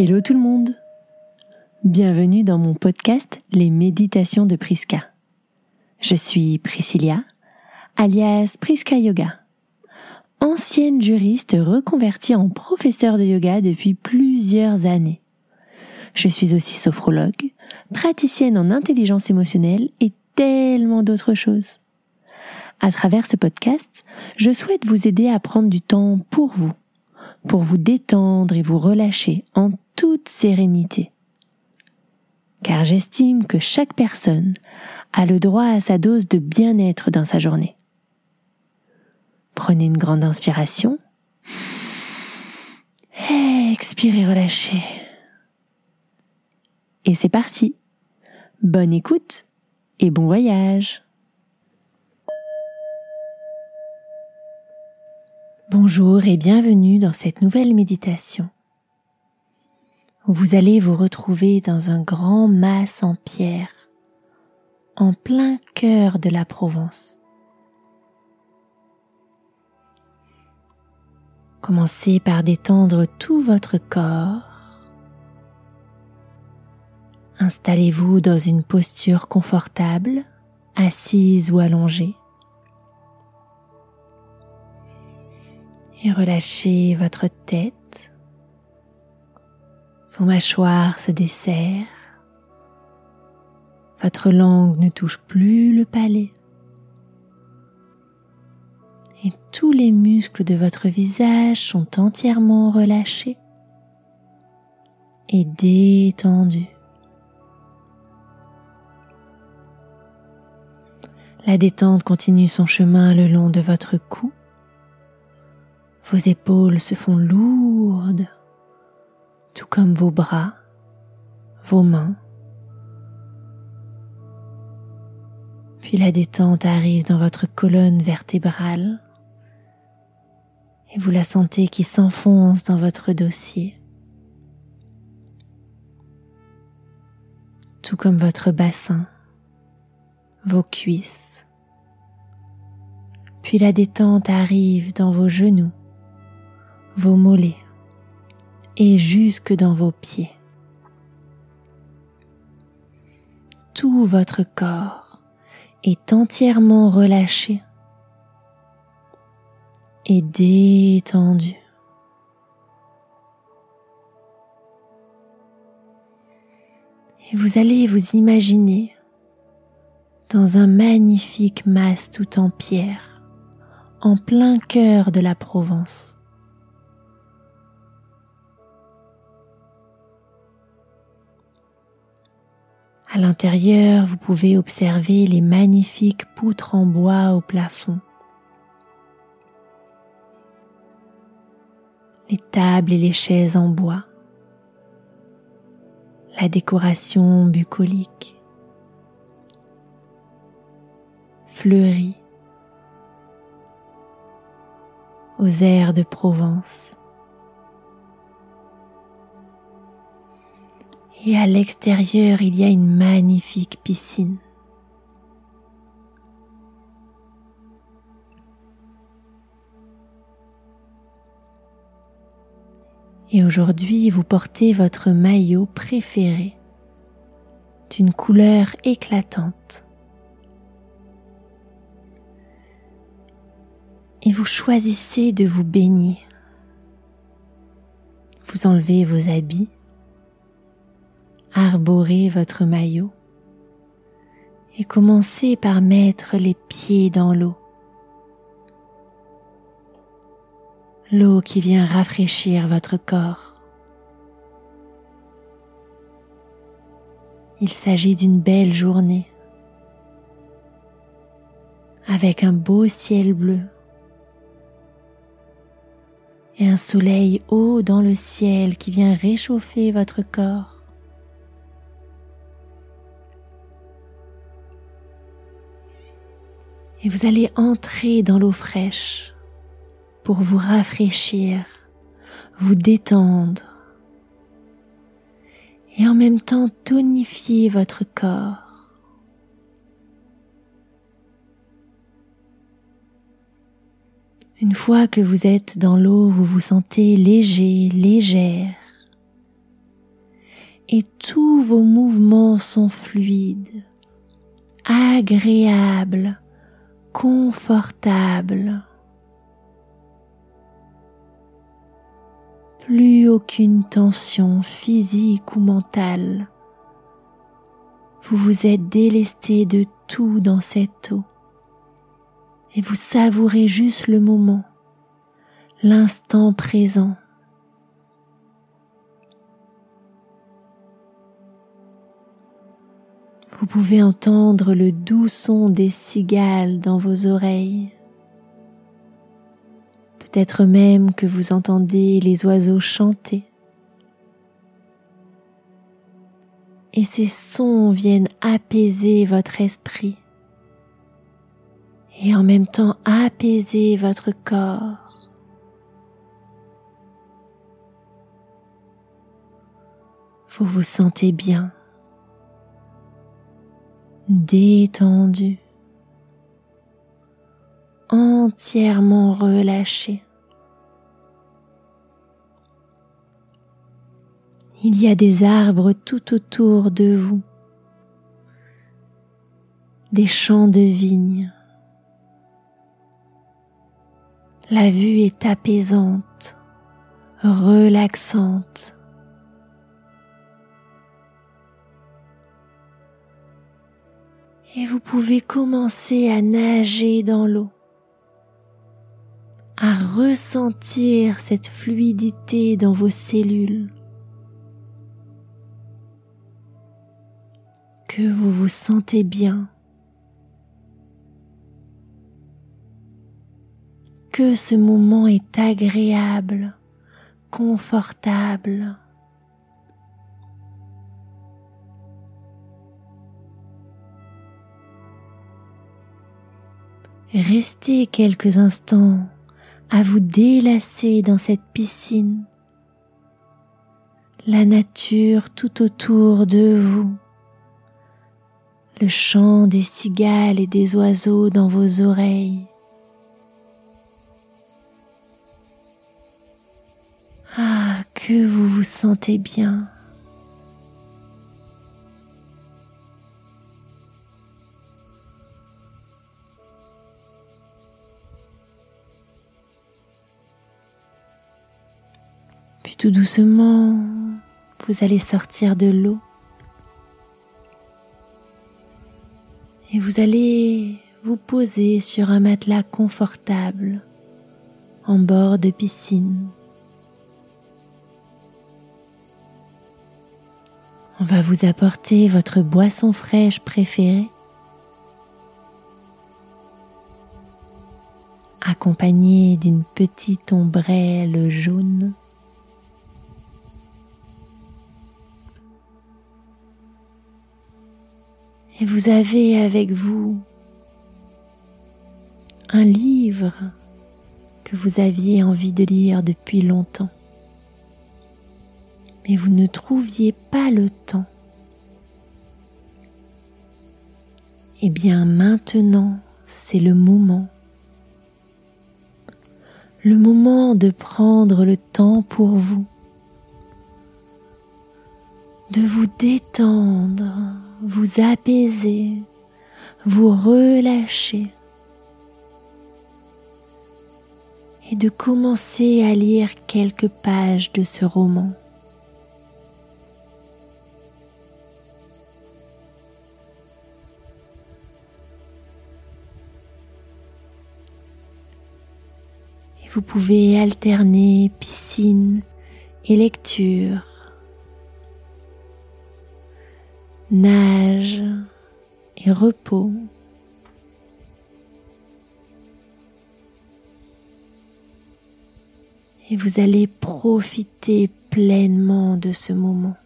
Hello tout le monde Bienvenue dans mon podcast Les méditations de Priska. Je suis Priscilla, alias Priska Yoga, ancienne juriste reconvertie en professeur de yoga depuis plusieurs années. Je suis aussi sophrologue, praticienne en intelligence émotionnelle et tellement d'autres choses. À travers ce podcast, je souhaite vous aider à prendre du temps pour vous, pour vous détendre et vous relâcher en toute sérénité. Car j'estime que chaque personne a le droit à sa dose de bien-être dans sa journée. Prenez une grande inspiration. Expirez, relâchez. Et c'est parti. Bonne écoute et bon voyage. Bonjour et bienvenue dans cette nouvelle méditation vous allez vous retrouver dans un grand mas en pierre, en plein cœur de la Provence. Commencez par détendre tout votre corps. Installez-vous dans une posture confortable, assise ou allongée. Et relâchez votre tête vos mâchoires se desserrent. Votre langue ne touche plus le palais. Et tous les muscles de votre visage sont entièrement relâchés et détendus. La détente continue son chemin le long de votre cou. Vos épaules se font lourdes tout comme vos bras, vos mains. Puis la détente arrive dans votre colonne vertébrale et vous la sentez qui s'enfonce dans votre dossier. Tout comme votre bassin, vos cuisses. Puis la détente arrive dans vos genoux, vos mollets, et jusque dans vos pieds. Tout votre corps est entièrement relâché et détendu. Et vous allez vous imaginer dans un magnifique mas tout en pierre, en plein cœur de la Provence. À l'intérieur, vous pouvez observer les magnifiques poutres en bois au plafond, les tables et les chaises en bois, la décoration bucolique, fleurie, aux airs de Provence. Et à l'extérieur il y a une magnifique piscine. Et aujourd'hui, vous portez votre maillot préféré d'une couleur éclatante. Et vous choisissez de vous baigner. Vous enlevez vos habits arborez votre maillot et commencez par mettre les pieds dans l'eau. L'eau qui vient rafraîchir votre corps. Il s'agit d'une belle journée avec un beau ciel bleu et un soleil haut dans le ciel qui vient réchauffer votre corps. Et vous allez entrer dans l'eau fraîche pour vous rafraîchir, vous détendre et en même temps tonifier votre corps. Une fois que vous êtes dans l'eau, vous vous sentez léger, légère, et tous vos mouvements sont fluides, agréables, confortables. Plus aucune tension physique ou mentale. Vous vous êtes délesté de tout dans cette eau et vous savourez juste le moment, l'instant présent. Vous pouvez entendre le doux son des cigales dans vos oreilles. Peut-être même que vous entendez les oiseaux chanter. Et ces sons viennent apaiser votre esprit et en même temps apaiser votre corps. Vous vous sentez bien détendu, entièrement relâché. Il y a des arbres tout autour de vous, des champs de vignes. La vue est apaisante, relaxante. Et vous pouvez commencer à nager dans l'eau, à ressentir cette fluidité dans vos cellules, que vous vous sentez bien, que ce moment est agréable, confortable. Restez quelques instants à vous délasser dans cette piscine. La nature tout autour de vous. Le chant des cigales et des oiseaux dans vos oreilles. Ah, que vous vous sentez bien. Tout doucement, vous allez sortir de l'eau et vous allez vous poser sur un matelas confortable en bord de piscine. On va vous apporter votre boisson fraîche préférée, accompagnée d'une petite ombrelle jaune. Et vous avez avec vous un livre que vous aviez envie de lire depuis longtemps, mais vous ne trouviez pas le temps. Eh bien maintenant, c'est le moment. Le moment de prendre le temps pour vous, de vous détendre vous apaiser, vous relâcher et de commencer à lire quelques pages de ce roman. Vous pouvez alterner piscine et lecture nage et repos. Et vous allez profiter pleinement de ce moment,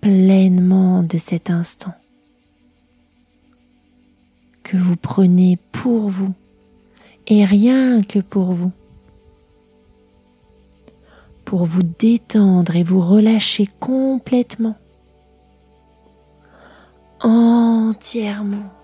pleinement de cet instant que vous prenez pour vous et rien que pour vous, pour vous détendre et vous relâcher complètement entièrement.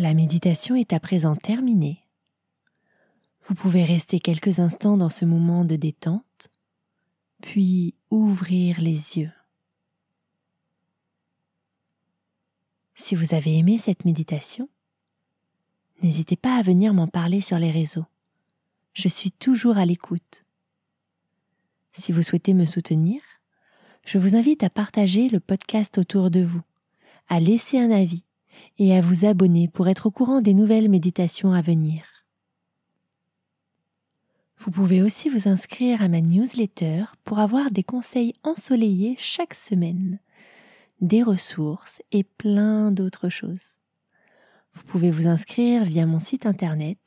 La méditation est à présent terminée. Vous pouvez rester quelques instants dans ce moment de détente, puis ouvrir les yeux. Si vous avez aimé cette méditation, n'hésitez pas à venir m'en parler sur les réseaux. Je suis toujours à l'écoute. Si vous souhaitez me soutenir, je vous invite à partager le podcast autour de vous, à laisser un avis et à vous abonner pour être au courant des nouvelles méditations à venir. Vous pouvez aussi vous inscrire à ma newsletter pour avoir des conseils ensoleillés chaque semaine, des ressources et plein d'autres choses. Vous pouvez vous inscrire via mon site internet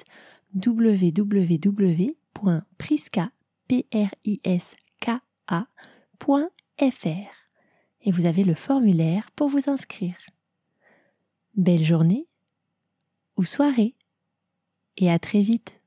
www.priska.fr et vous avez le formulaire pour vous inscrire. Belle journée ou soirée et à très vite.